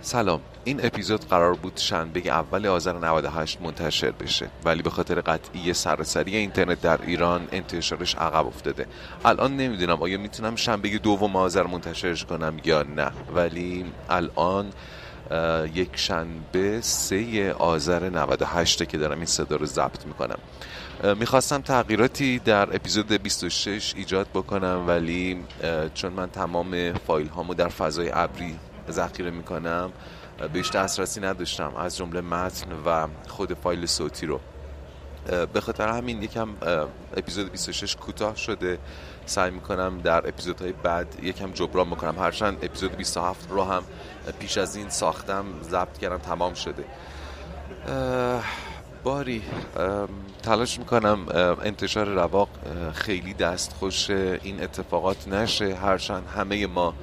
سلام. این اپیزود قرار بود شنبه اول آذر 98 منتشر بشه ولی به خاطر قطعی سرسری اینترنت در ایران انتشارش عقب افتاده. الان نمی‌دونم آیا می‌تونم شنبه دوم آذر منتشرش کنم یا نه ولی الان یک شنبه سه آذر 98 که دارم این صدا رو ضبط می‌کنم. می‌خواستم تغییراتی در اپیزود 26 ایجاد بکنم ولی چون من تمام فایل هامو در فضای ابری ذخیره می‌کنم بهش دسترسی نداشتم از جمله متن و خود فایل صوتی رو. به خاطر همین یکم اپیزود 26 کوتاه شده. سعی می‌کنم در اپیزودهای بعد یکم جبران بکنم. هرچند اپیزود 27 رو هم پیش از این ساختم ضبط کردم تمام شده. باری تلاش می‌کنم انتشار رواق خیلی دستخوش این اتفاقات نشه. هرچند همه ما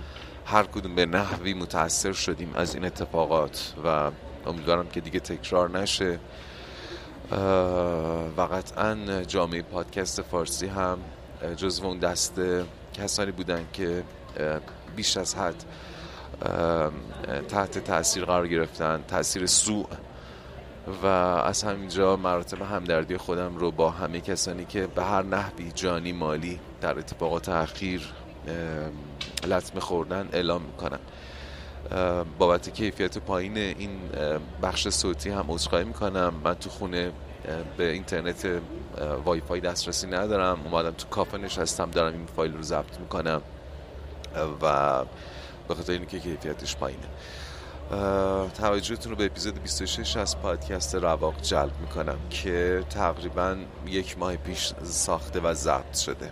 هر کدوم به نحوی متاثر شدیم از این اتفاقات و امیدوارم که دیگه تکرار نشه. و قطعا جامعه پادکست فارسی هم جزو اون دست کسانی بودن که بیش از حد تحت تاثیر قرار گرفتن تاثیر سوء. و از همینجا مراتب همدردی خودم رو با همه کسانی که به هر نحوی جانی مالی در اتفاقات اخیر لطمه خوردن اعلام می‌کنم بابت کیفیت پایین این بخش صوتی هم عذرخواهی می‌کنم. من تو خونه به اینترنت وای فای دسترسی ندارم. اومدم تو کافه نشستم دارم این فایل رو ضبط می‌کنم. و به خاطر اینکه کیفیتش پایینه. توجهتون رو به اپیزود 26 از پادکست رواق جلب می‌کنم که تقریبا یک ماه پیش ساخته و ضبط شده.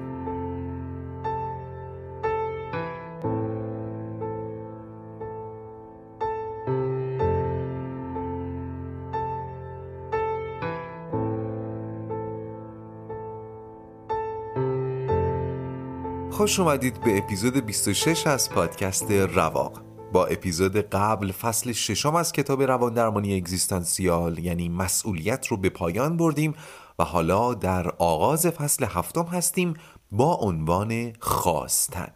خوش اومدید به اپیزود 26 از پادکست رواق. با اپیزود قبل فصل ششم از کتاب روان درمانی اگزیستانسیال یعنی مسئولیت رو به پایان بردیم و حالا در آغاز فصل هفتم هستیم با عنوان خواستن.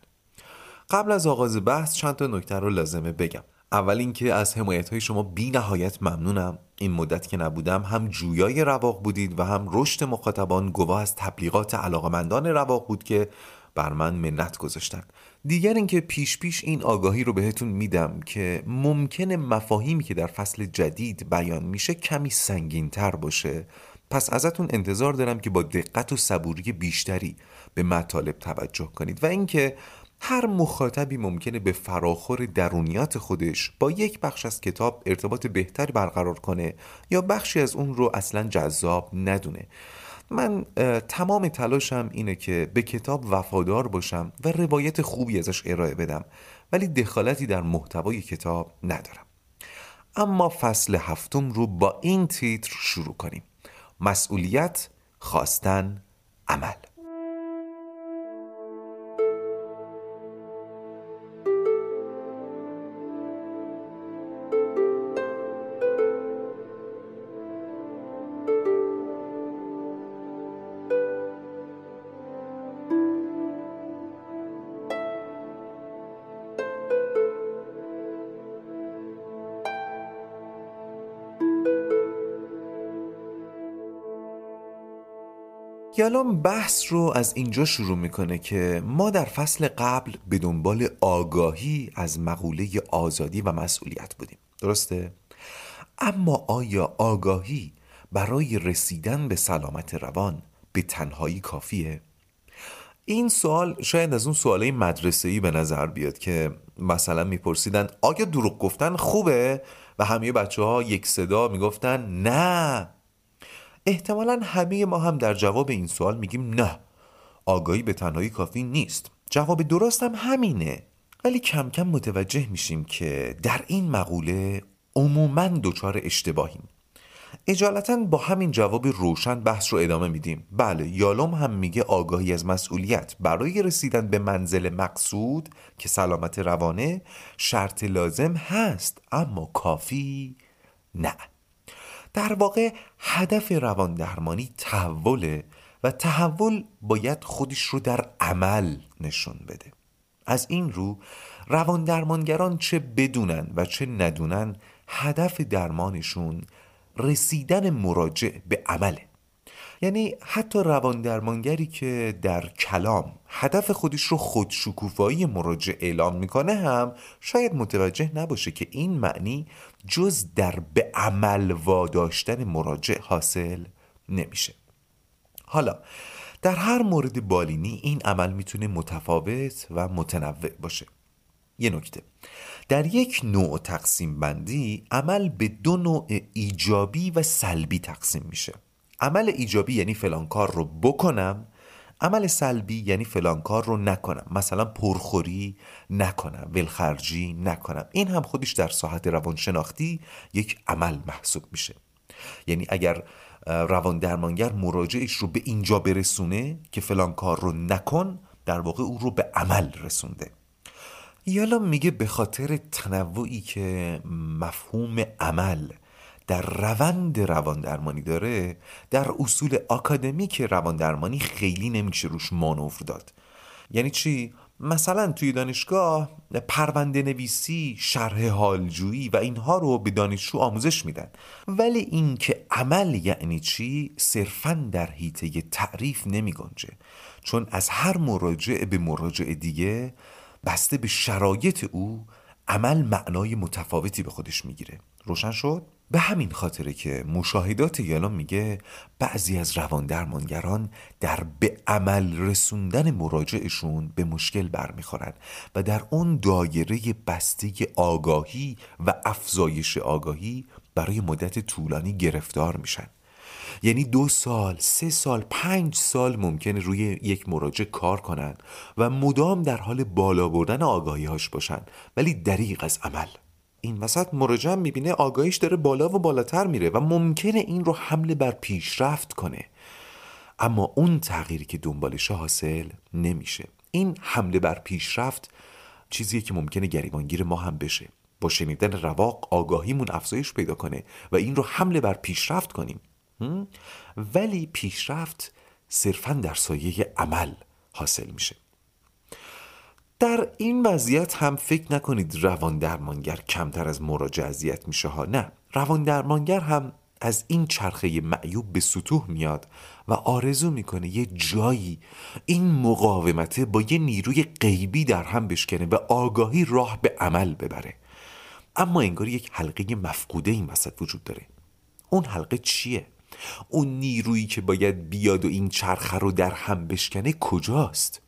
قبل از آغاز بحث چند تا نکته رو لازمه بگم. اول اینکه از حمایت های شما بی نهایت ممنونم. این مدت که نبودم هم جویای رواق بودید و هم رشد مخاطبان گواه از تبلیغات علاقمندان رواق بود که بر من منت گذاشتن دیگر اینکه پیش پیش این آگاهی رو بهتون میدم که ممکن مفاهیمی که در فصل جدید بیان میشه کمی سنگین تر باشه. پس ازتون انتظار دارم که با دقت و صبوری بیشتری به مطالب توجه کنید و اینکه هر مخاطبی ممکنه به فراخور درونیات خودش با یک بخش از کتاب ارتباط بهتری برقرار کنه یا بخشی از اون رو اصلا جذاب ندونه. من تمام تلاشم اینه که به کتاب وفادار باشم و روایت خوبی ازش ارائه بدم ولی دخالتی در محتوای کتاب ندارم. اما فصل هفتم رو با این تیتر شروع کنیم. مسئولیت خواستن عمل. یالام بحث رو از اینجا شروع می‌کنه که ما در فصل قبل به دنبال آگاهی از مقوله آزادی و مسئولیت بودیم درسته؟ اما آیا آگاهی برای رسیدن به سلامت روان به تنهایی کافیه؟ این سوال شاید از اون سوالای مدرسه ای به نظر بیاد که مثلا میپرسیدن آیا دروغ گفتن خوبه و همه بچه ها یک صدا می‌گفتن نه احتمالا همه ما هم در جواب این سوال میگیم نه. آگاهی به تنهایی کافی نیست. جواب درست هم همینه. ولی کم کم متوجه میشیم که در این مقوله عموما دچار اشتباهیم. اجالتا با همین جواب روشن بحث رو ادامه میدیم. بله یالوم هم میگه آگاهی از مسئولیت. برای رسیدن به منزل مقصود که سلامت روانه شرط لازم هست اما کافی نه. در واقع هدف روان درمانی تحوله و تحول باید خودش رو در عمل نشون بده. از این رو روان درمانگران چه بدونن و چه ندونن هدف درمانشون رسیدن مراجع به عمله. یعنی حتی روان درمانگری که در کلام هدف خودش رو خودشکوفایی مراجع اعلام می‌کنه هم شاید متوجه نباشه که این معنی جز در به عمل واداشتن مراجع حاصل نمیشه. حالا در هر مورد بالینی این عمل می‌تونه متفاوت و متنوع باشه. یه نکته در یک نوع تقسیم بندی عمل به دو نوع ایجابی و سلبی تقسیم میشه. عمل ایجابی یعنی فلان کار رو بکنم عمل سلبی یعنی فلان کار رو نکنم. مثلا پرخوری نکنم ولخرجی نکنم. این هم خودش در ساحت روانشناختی یک عمل محسوب میشه. یعنی اگر روان درمانگر مراجعش رو به اینجا برسونه که فلان کار رو نکن در واقع او رو به عمل رسونده. یالا میگه به خاطر تنوعی که مفهوم عمل در روند روان درمانی داره در اصول آکادمیک روان درمانی خیلی نمیشه روش مانور داد. یعنی چی؟ مثلا توی دانشگاه پرونده نویسی، شرح حالجویی و اینها رو به دانشجو آموزش میدن. ولی اینکه عمل یعنی چی؟ صرفا در حیطه تعریف نمی گنجه چون از هر مراجع به مراجع دیگه بسته به شرایط او عمل معنای متفاوتی به خودش می‌گیره. روشن شد؟ به همین خاطره که مشاهدات یالام میگه بعضی از روان درمانگران در به عمل رسوندن مراجعشون به مشکل برمیخورن و در اون دایره بسته آگاهی و افزایش آگاهی برای مدت طولانی گرفتار میشن. یعنی دو سال، سه سال، پنج سال ممکنه روی یک مراجع کار کنند و مدام در حال بالا بردن آگاهیهاش باشن ولی دریغ از عمل. این وسط مراجع می‌بینه آگاهیش داره بالا و بالاتر میره و ممکنه این رو حمله بر پیشرفت کنه. اما اون تغییری که دنبالش حاصل نمیشه. این حمله بر پیشرفت چیزیه که ممکنه گریبانگیر ما هم بشه. با شنیدن رواق آگاهیمون افزایش پیدا کنه و این رو حمله بر پیشرفت کنیم. ولی پیشرفت صرفا در سایه عمل حاصل میشه. در این وضعیت هم فکر نکنید روان درمانگر کمتر از مراجع اذیت میشه ها نه روان درمانگر هم از این چرخه معیوب به سطوح میاد و آرزو می‌کنه یه جایی این مقاومته با یه نیروی غیبی در هم بشکنه و آگاهی راه به عمل ببره اما انگار یک حلقه مفقوده این وسط وجود داره اون حلقه چیه؟ اون نیرویی که باید بیاد و این چرخه رو در هم بشکنه کجاست؟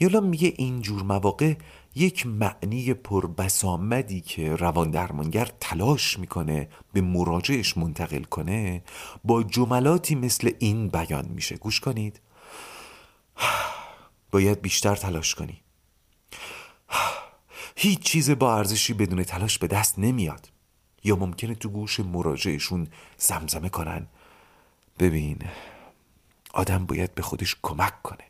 یالا میگه اینجور مواقع یک معنی پربسامدی که روان درمانگر تلاش می‌کنه به مراجعش منتقل کنه با جملاتی مثل این بیان میشه. گوش کنید. باید بیشتر تلاش کنی. هیچ چیز با ارزشی بدون تلاش به دست نمیاد. یا ممکنه تو گوش مراجعشون زمزمه کنن. ببین آدم باید به خودش کمک کنه.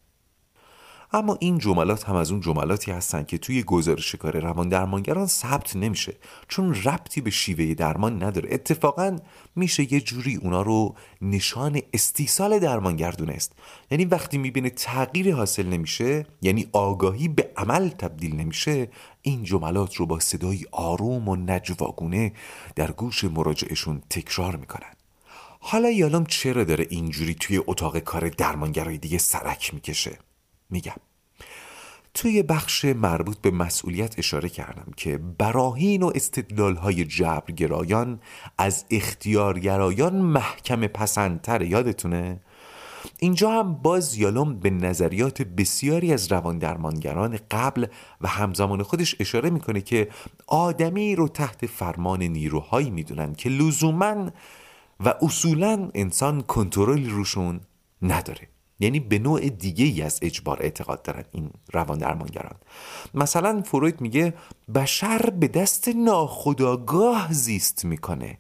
اما این جملات هم از اون جملاتی هستن که توی گزارش کار روان درمانگران ثبت نمیشه چون ربطی به شیوه درمان نداره. اتفاقا میشه یه جوری اونا رو نشان استیصال درمانگر دونست یعنی وقتی می‌بینه تغییری حاصل نمیشه یعنی آگاهی به عمل تبدیل نمیشه این جملات رو با صدای آروم و نجواگونه در گوش مراجعشون تکرار می‌کنن. حالا یالام چرا داره اینجوری توی اتاق کار درمانگرای دیگه سرک می‌کشه؟ میگم. توی بخش مربوط به مسئولیت اشاره کردم که براهین و استدلال های جبرگرایان از اختیارگرایان محکم پسندتر یادتونه؟ اینجا هم باز یالوم به نظریات بسیاری از روان درمانگران قبل و همزمان خودش اشاره می‌کنه که آدمی رو تحت فرمان نیروهایی می‌دونن که لزوما و اصولا انسان کنترلی روشون نداره. یعنی به نوع دیگه ای از اجبار اعتقاد دارن این روان درمانگران مثلا فروید میگه بشر به دست ناخداگاه زیست می‌کنه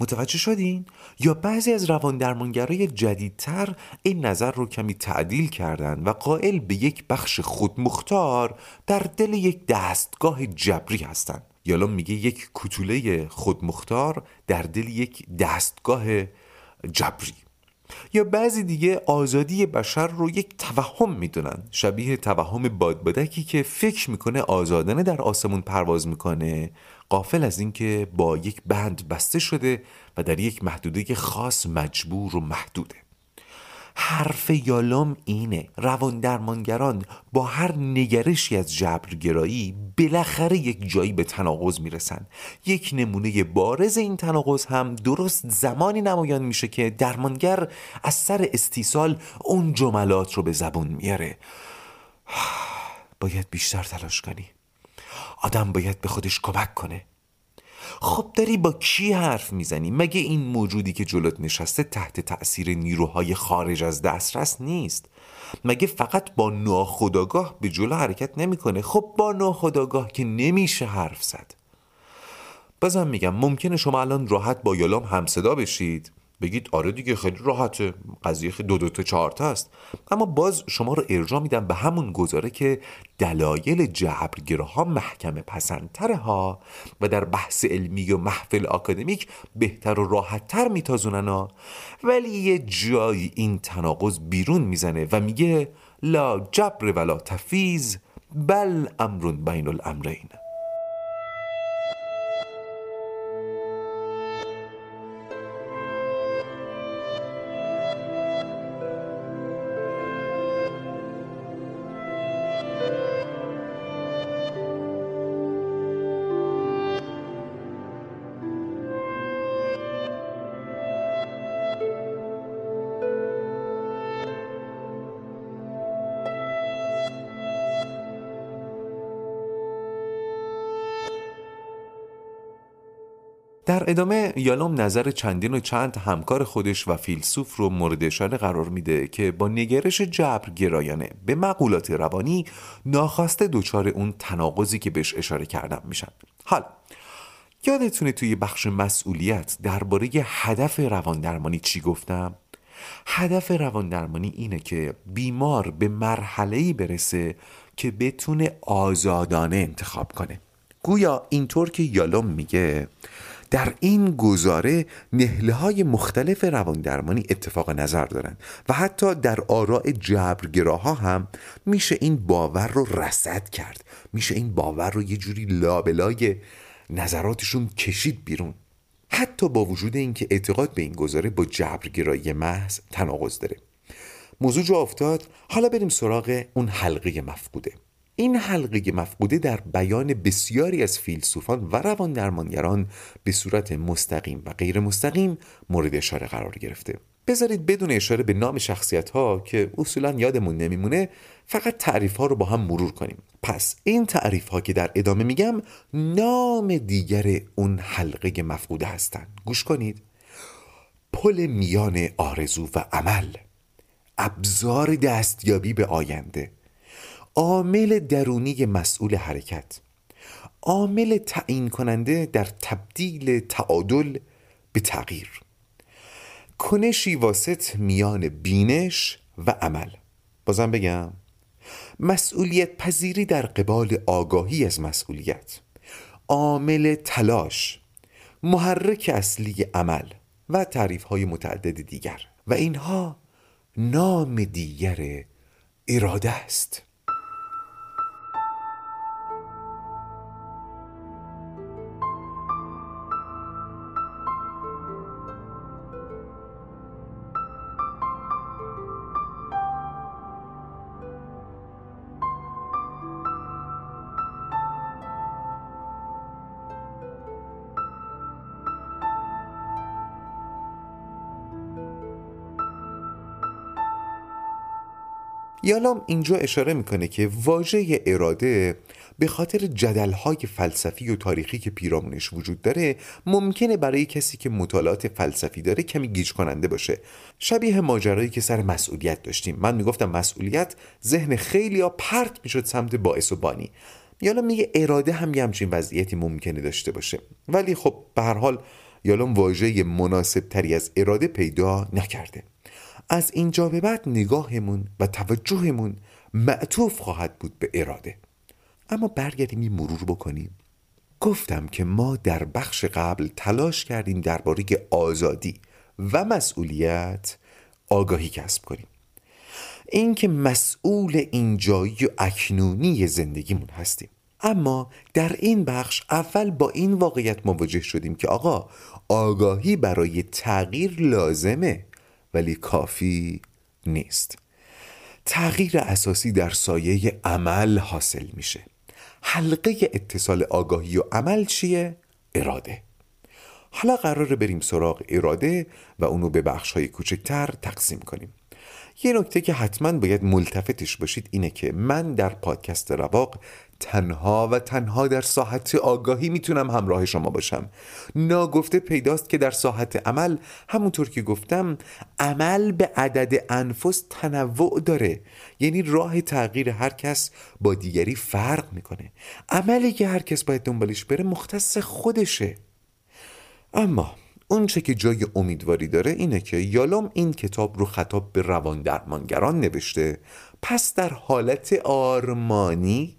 متوجه شدین؟ یا بعضی از روان درمانگرای جدیدتر این نظر رو کمی تعدیل کردن و قائل به یک بخش خودمختار در دل یک دستگاه جبری هستند. یالا میگه یک کتوله خودمختار در دل یک دستگاه جبری یا بعضی دیگه آزادی بشر رو یک توهم می‌دونن. شبیه توهم بادبادکی که فکر می‌کنه آزادانه در آسمون پرواز می‌کنه قافل از اینکه با یک بند بسته شده و در یک محدوده خاص مجبور و محدوده. حرف یالام اینه. روان درمانگران با هر نگرشی از جبرگرایی بالاخره یک جایی به تناقض می‌رسن. یک نمونه بارز این تناقض هم درست زمانی نمایان میشه که درمانگر از سر استیصال اون جملات رو به زبون میاره. باید بیشتر تلاش کنی. آدم باید به خودش کمک کنه. خب داری با کی حرف می‌زنی؟ مگه این موجودی که جلوت نشسته تحت تأثیر نیروهای خارج از دسترس نیست؟ مگه فقط با ناخداگاه به جلو حرکت نمی‌کنه؟ خب با ناخداگاه که نمیشه حرف زد. بازم میگم ممکنه شما الان راحت با یالام همصدا بشید. بگید آره دیگه خیلی راحته. قضیه خیلی دو دو تا چهار تا است. اما باز شما رو ارجاع میدم به همون گزاره که دلایل جبرگراها محکمه پسندتره ها و در بحث علمی و محفل آکادمیک بهتر و راحتتر میتازونن ها. ولی یه جایی این تناقض بیرون می‌زنه و میگه لا جبر ولا تفیز بل امرون بین الامرین. در ادامه یالوم نظر چندین و چند همکار خودش و فیلسوف رو مورد اشاره قرار میده که با نگرش جبر گرایانه به مقولات روانی ناخواسته دچار اون تناقضی که بهش اشاره کردم میشن حالا یادتونه توی بخش مسئولیت درباره هدف روان درمانی چی گفتم؟ هدف روان درمانی اینه که بیمار به مرحله‌ای برسه که بتونه آزادانه انتخاب کنه گویا اینطور که یالوم میگه در این گزاره نهله های مختلف رواندرمانی اتفاق نظر دارن و حتی در آراء جبرگراها هم میشه این باور رو رسد کرد. میشه این باور رو یه جوری لابلای نظراتشون کشید بیرون. حتی با وجود اینکه اعتقاد به این گزاره با جبرگرایی محض تناقض داره. موضوع جا افتاد. حالا بریم سراغ اون حلقه مفقوده. این حلقه مفقوده در بیان بسیاری از فیلسوفان و روان درمانگران به صورت مستقیم و غیر مستقیم مورد اشاره قرار گرفته. بذارید بدون اشاره به نام شخصیت ها که اصولا یادمون نمیمونه فقط تعریف ها رو با هم مرور کنیم. پس این تعریف ها که در ادامه میگم نام دیگر اون حلقه مفقوده هستند. گوش کنید. پل میان آرزو و عمل. ابزار دستیابی به آینده. عامل درونی مسئول حرکت. عامل تعیین کننده در تبدیل تعادل به تغییر. کنشی واسط میان بینش و عمل. بازم بگم مسئولیت پذیری در قبال آگاهی از مسئولیت. عامل تلاش محرک اصلی عمل و تعریف های متعدد دیگر. و اینها نام دیگر اراده است. یالام اینجا اشاره می‌کنه که واژه اراده به خاطر جدلهای فلسفی و تاریخی که پیرامونش وجود داره ممکنه برای کسی که مطالعات فلسفی داره کمی گیج کننده باشه. شبیه ماجرایی که سر مسئولیت داشتیم. من می‌گفتم مسئولیت ذهن خیلی ها پرت می‌شد سمت باعث و بانی. یالا میگه اراده هم یه همچین وضعیتی ممکنه داشته باشه. ولی خب به هر حال یالام واژه مناسب تری از اراده پیدا نکرده. از اینجا به بعد نگاهمون و توجهمون معطوف خواهد بود به اراده. اما برگردیم این مرور بکنیم. گفتم که ما در بخش قبل تلاش کردیم درباره آزادی و مسئولیت آگاهی کسب کنیم. اینکه مسئول اینجایی و اکنونی زندگیمون هستیم. اما در این بخش اول با این واقعیت مواجه شدیم که آقا آگاهی برای تغییر لازمه. ولی کافی نیست. تغییر اساسی در سایه عمل حاصل میشه. حلقه اتصال آگاهی و عمل چیه؟ اراده. حالا قراره بریم سراغ اراده و اونو به بخش های کوچکتر تقسیم کنیم. یه نکته که حتما باید ملتفتش باشید اینه که من در پادکست رواق تنها و تنها در ساحت آگاهی می‌تونم همراه شما باشم. ناگفته پیداست که در ساحت عمل همونطور که گفتم عمل به عدد انفس تنوع داره. یعنی راه تغییر هر کس با دیگری فرق می‌کنه. عملی که هر کس باید دنبالش بره مختص خودشه. اما اونچه که جای امیدواری داره اینه که یالام این کتاب رو خطاب به روان درمانگران نوشته پس در حالت آرمانی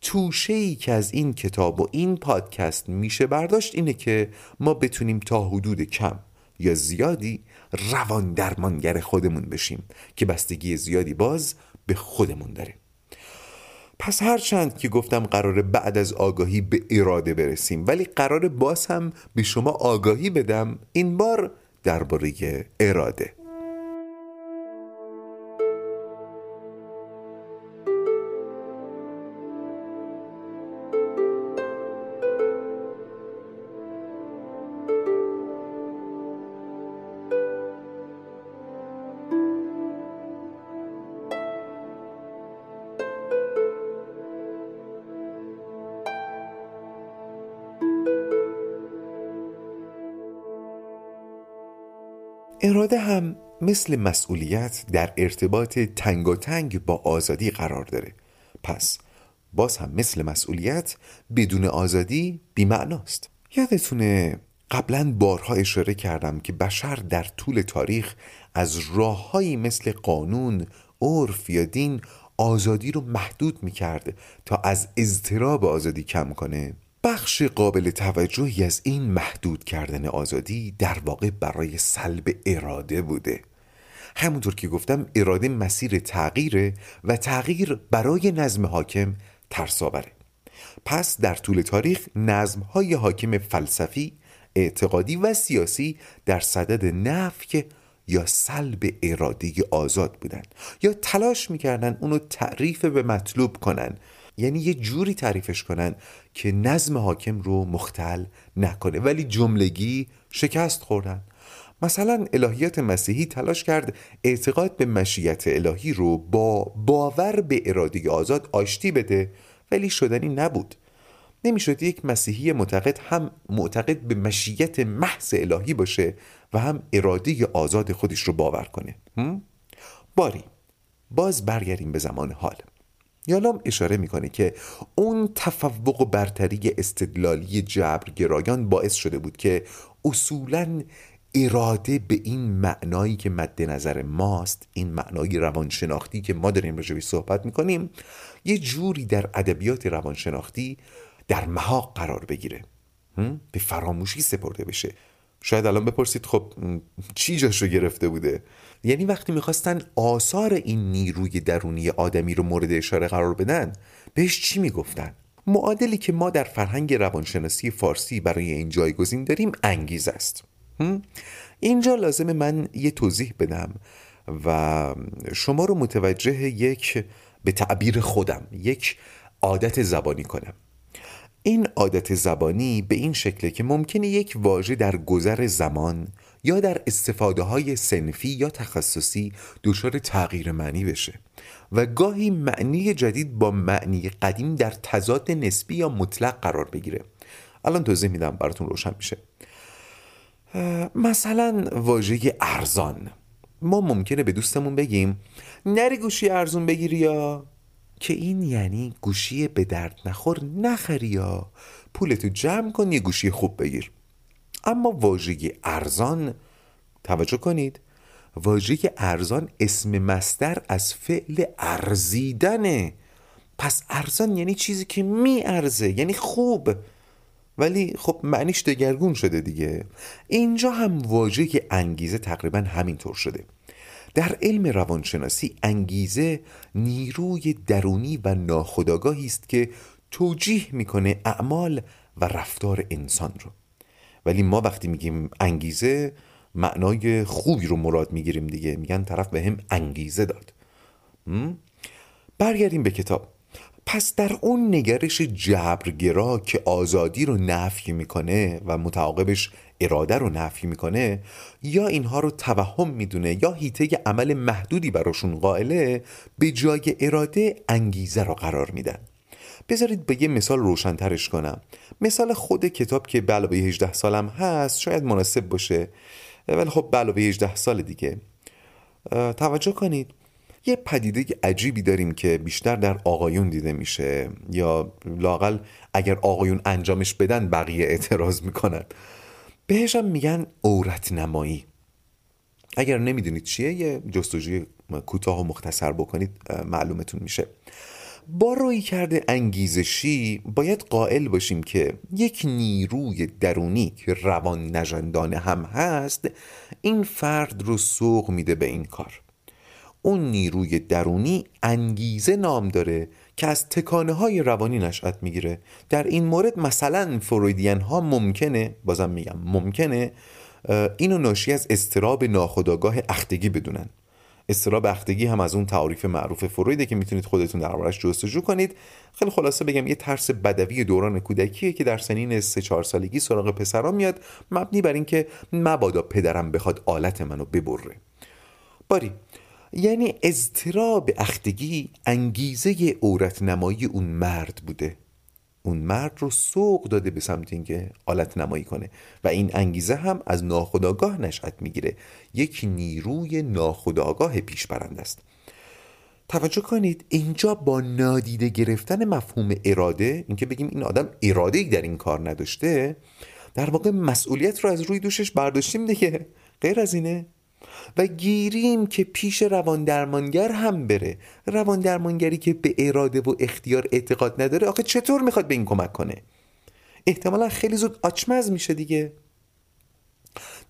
توشه ای که از این کتاب و این پادکست میشه برداشت اینه که ما بتونیم تا حدود کم یا زیادی روان درمانگر خودمون بشیم که بستگی زیادی باز به خودمون داره. پس هرچند که گفتم قرار بعد از آگاهی به اراده برسیم ولی قرار باز هم به شما آگاهی بدم این بار درباره اراده. اراده هم مثل مسئولیت در ارتباط تنگ با آزادی قرار داره. پس باز هم مثل مسئولیت بدون آزادی بیمعناست. یادتونه قبلا بارها اشاره کردم که بشر در طول تاریخ از راههایی مثل قانون، عرف یا دین آزادی رو محدود می‌کرد تا از اضطراب آزادی کم کنه. بخش قابل توجهی از این محدود کردن آزادی در واقع برای سلب اراده بوده. همونطور که گفتم اراده مسیر تغییره و تغییر برای نظم حاکم ترساوره پس در طول تاریخ نظم های حاکم فلسفی اعتقادی و سیاسی در صدد نفی یا سلب اراده آزاد بودن یا تلاش می‌کردن اونو تعریف به مطلوب کنن یعنی یه جوری تعریفش کنن که نظم حاکم رو مختل نکنه. ولی جملگی شکست خوردن. مثلا الهیات مسیحی تلاش کرد اعتقاد به مشیت الهی رو با باور به اراده آزاد آشتی بده ولی شدنی نبود. نمی‌شد یک مسیحی معتقد هم معتقد به مشیت محض الهی باشه و هم اراده آزاد خودش رو باور کنه. باری. باز برگردیم به زمان حال. یالام اشاره می‌کنه که اون تفوق و برتری استدلالی جبرگرایان باعث شده بود که اصولا اراده به این معنایی که مد نظر ماست این معنای روانشناختی که ما داریم راجبی صحبت می‌کنیم یه جوری در ادبیات روانشناختی در محاق قرار بگیره به فراموشی سپرده بشه. شاید الان بپرسید خب چی جاشو گرفته بوده؟ یعنی وقتی می‌خواستن آثار این نیروی درونی آدمی رو مورد اشاره قرار بدن بهش چی می‌گفتن؟ معادلی که ما در فرهنگ روانشناسی فارسی برای این جایگزین داریم انگیز است. اینجا لازم من یه توضیح بدم و شما رو متوجه یک به تعبیر خودم یک عادت زبانی کنم. این عادت زبانی به این شکله که ممکنه یک واژه در گذر زمان یا در استفاده های سنفی یا تخصصی دچار تغییر معنی بشه و گاهی معنی جدید با معنی قدیم در تضاد نسبی یا مطلق قرار بگیره. الان توضیح میدم براتون روشن میشه. مثلا واژه ارزان. ما ممکنه به دوستمون بگیم نری گوشی ارزون بگیری یا؟ که این یعنی گوشی به درد نخور نخری یا؟ پولتو جمع کن یه گوشی خوب بگیر. اما واژه ارزان توجه کنید واژه ارزان اسم مستر از فعل ارزیدنه پس ارزان یعنی چیزی که می ارزه یعنی خوب. ولی خب معنیش دگرگون شده دیگه. اینجا هم واژه انگیزه تقریبا همینطور شده. در علم روانشناسی انگیزه نیروی درونی و ناخودآگاهی است که توجیه می‌کنه اعمال و رفتار انسان رو. ولی ما وقتی میگیم انگیزه معنای خوبی رو مراد می‌گیریم دیگه. میگن طرف به هم انگیزه داد. برگردیم به کتاب. پس در اون نگرش جبرگرا که آزادی رو نفی می‌کنه و متعاقبش اراده رو نفی می‌کنه یا اینها رو توهم می‌دونه یا هیته عمل محدودی براشون قائله به جای اراده انگیزه رو قرار میدن. بذارید به یه مثال روشنترش کنم. مثال خود کتاب که به علاوه 18 سالم هست شاید مناسب باشه. ولی خب به علاوه 18 سال دیگه. توجه کنید. یه پدیده عجیبی داریم که بیشتر در آقایون دیده میشه. یا لاقل اگر آقایون انجامش بدن بقیه اعتراض می‌کنن. بهش هم میگن عورت نمایی اگر نمی‌دونید چیه یه جستجوی کوتاه و مختصر بکنید معلومتون میشه. با روی کرده انگیزشی باید قائل باشیم که یک نیروی درونی که روان نجندانه هم هست این فرد رو سوق میده به این کار. اون نیروی درونی انگیزه نام داره که از تکانه های روانی نشأت می‌گیره. در این مورد مثلا فرویدین ها ممکنه بازم میگم ممکنه اینو ناشی از استراب ناخودآگاه اختگی بدونن. استراب اختگی هم از اون تعریف معروف فرویده که می‌تونید خودتون دربارش جستجو کنید. خیلی خلاصه بگم یه ترس بدوی دوران کودکیه که در سنین 3 4 سالگی سراغ پسرا میاد مبنی بر اینکه مبادا پدرم بخواد آلت منو ببره. باری یعنی اضطراب اختگی انگیزه عورت نمایی اون مرد بوده. اون مرد رو سوق داده به سمت اینکه آلت نمایی کنه. و این انگیزه هم از ناخداگاه نشأت می‌گیره. یک نیروی ناخداگاه پیش برنده است. توجه کنید اینجا با نادیده گرفتن مفهوم اراده اینکه بگیم این آدم اراده در این کار نداشته در واقع مسئولیت رو از روی دوشش برداشتیم دیگه. غیر از اینه و گیریم که پیش روان درمانگر هم بره. روان درمانگری که به اراده و اختیار اعتقاد نداره آخه چطور می‌خواد به این کمک کنه؟ احتمالا خیلی زود آچمز میشه دیگه.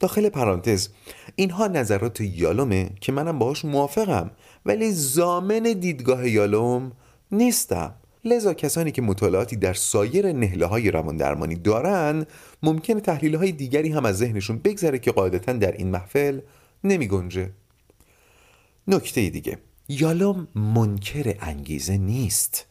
داخل پرانتز اینها نظرات یالومه که منم باهاش موافقم ولی زامن دیدگاه یالوم نیستم. لذا کسانی که مطالعاتی در سایر نهله های روان درمانی دارن ممکنه تحلیل های دیگری هم از ذهنشون بگذره که قاعدتا در این محفل نمی گنجه نکته دیگه. یالوم منکر انگیزه نیست.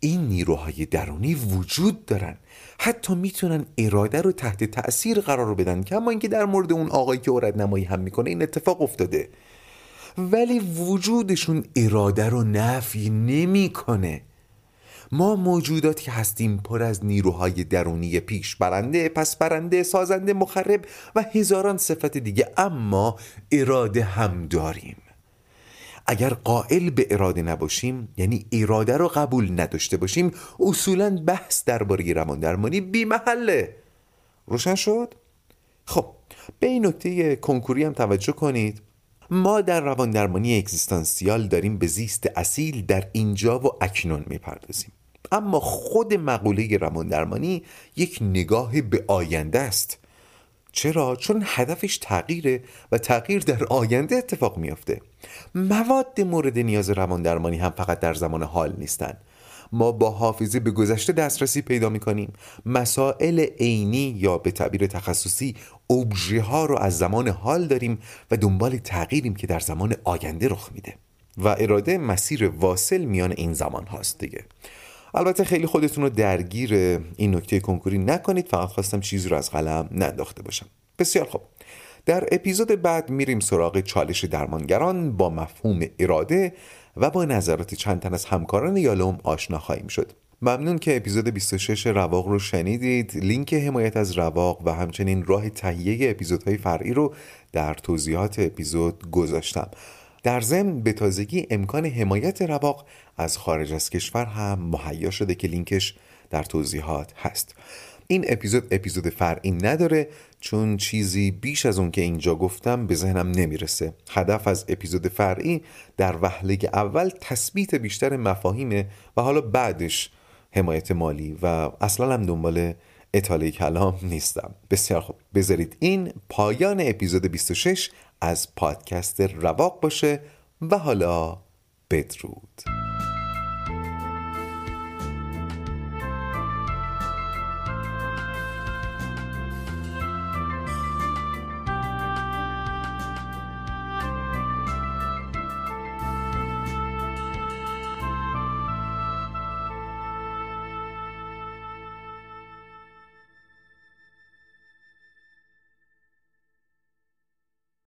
این نیروهای درونی وجود دارن. حتی می‌تونن اراده رو تحت تأثیر قرار بدن. کما اینکه در مورد اون آقایی که اورد نمایی هم می‌کنه این اتفاق افتاده. ولی وجودشون اراده رو نفی نمی‌کنه. ما موجوداتی هستیم پر از نیروهای درونی پیش برنده پس برنده سازنده مخرب و هزاران صفت دیگه اما اراده هم داریم. اگر قائل به اراده نباشیم یعنی اراده رو قبول نداشته باشیم اصولا بحث درباره روان درمانی بی محله روشن شد؟ خب به این نکته کنکوری هم توجه کنید. ما در روان درمانی اگزیستانسیال داریم به زیست اصیل در اینجا و اکنون می‌پردازیم. اما خود مقوله روان درمانی یک نگاه به آینده است. چرا؟ چون هدفش تغییره و تغییر در آینده اتفاق میافته. مواد مورد نیاز روان درمانی هم فقط در زمان حال نیستن. ما با حافظه به گذشته دسترسی پیدا می‌کنیم. مسائل عینی یا به تعبیر تخصصی ابژه ها رو از زمان حال داریم و دنبال تغییریم که در زمان آینده رخ میده. و اراده مسیر واصل میان این زمان هاست دیگه. البته خیلی خودتون رو درگیر این نکته کنکوری نکنید فقط خواستم چیزی رو از قلم نداخته باشم. بسیار خوب. در اپیزود بعد میریم سراغ چالش درمانگران با مفهوم اراده و با نظرات چند تن از همکاران یالوم آشنا خواهیم شد. ممنون که اپیزود 26 رواق رو شنیدید. لینک حمایت از رواق و همچنین راه تهیه اپیزودهای فرعی رو در توضیحات اپیزود گذاشتم. در ضمن به تازگی امکان حمایت رواق از خارج از کشور هم مهیا شده که لینکش در توضیحات هست. این اپیزود اپیزود فرعی نداره چون چیزی بیش از اون که اینجا گفتم به ذهنم نمی‌رسه. هدف از اپیزود فرعی در وهله اول تثبیت بیشتر مفاهیمه و حالا بعدش حمایت مالی و اصلا هم دنبال اطاله کلام نیستم. بسیار خوب. بذارید این پایان اپیزود 26 از پادکست رواق باشه و حالا بدرود.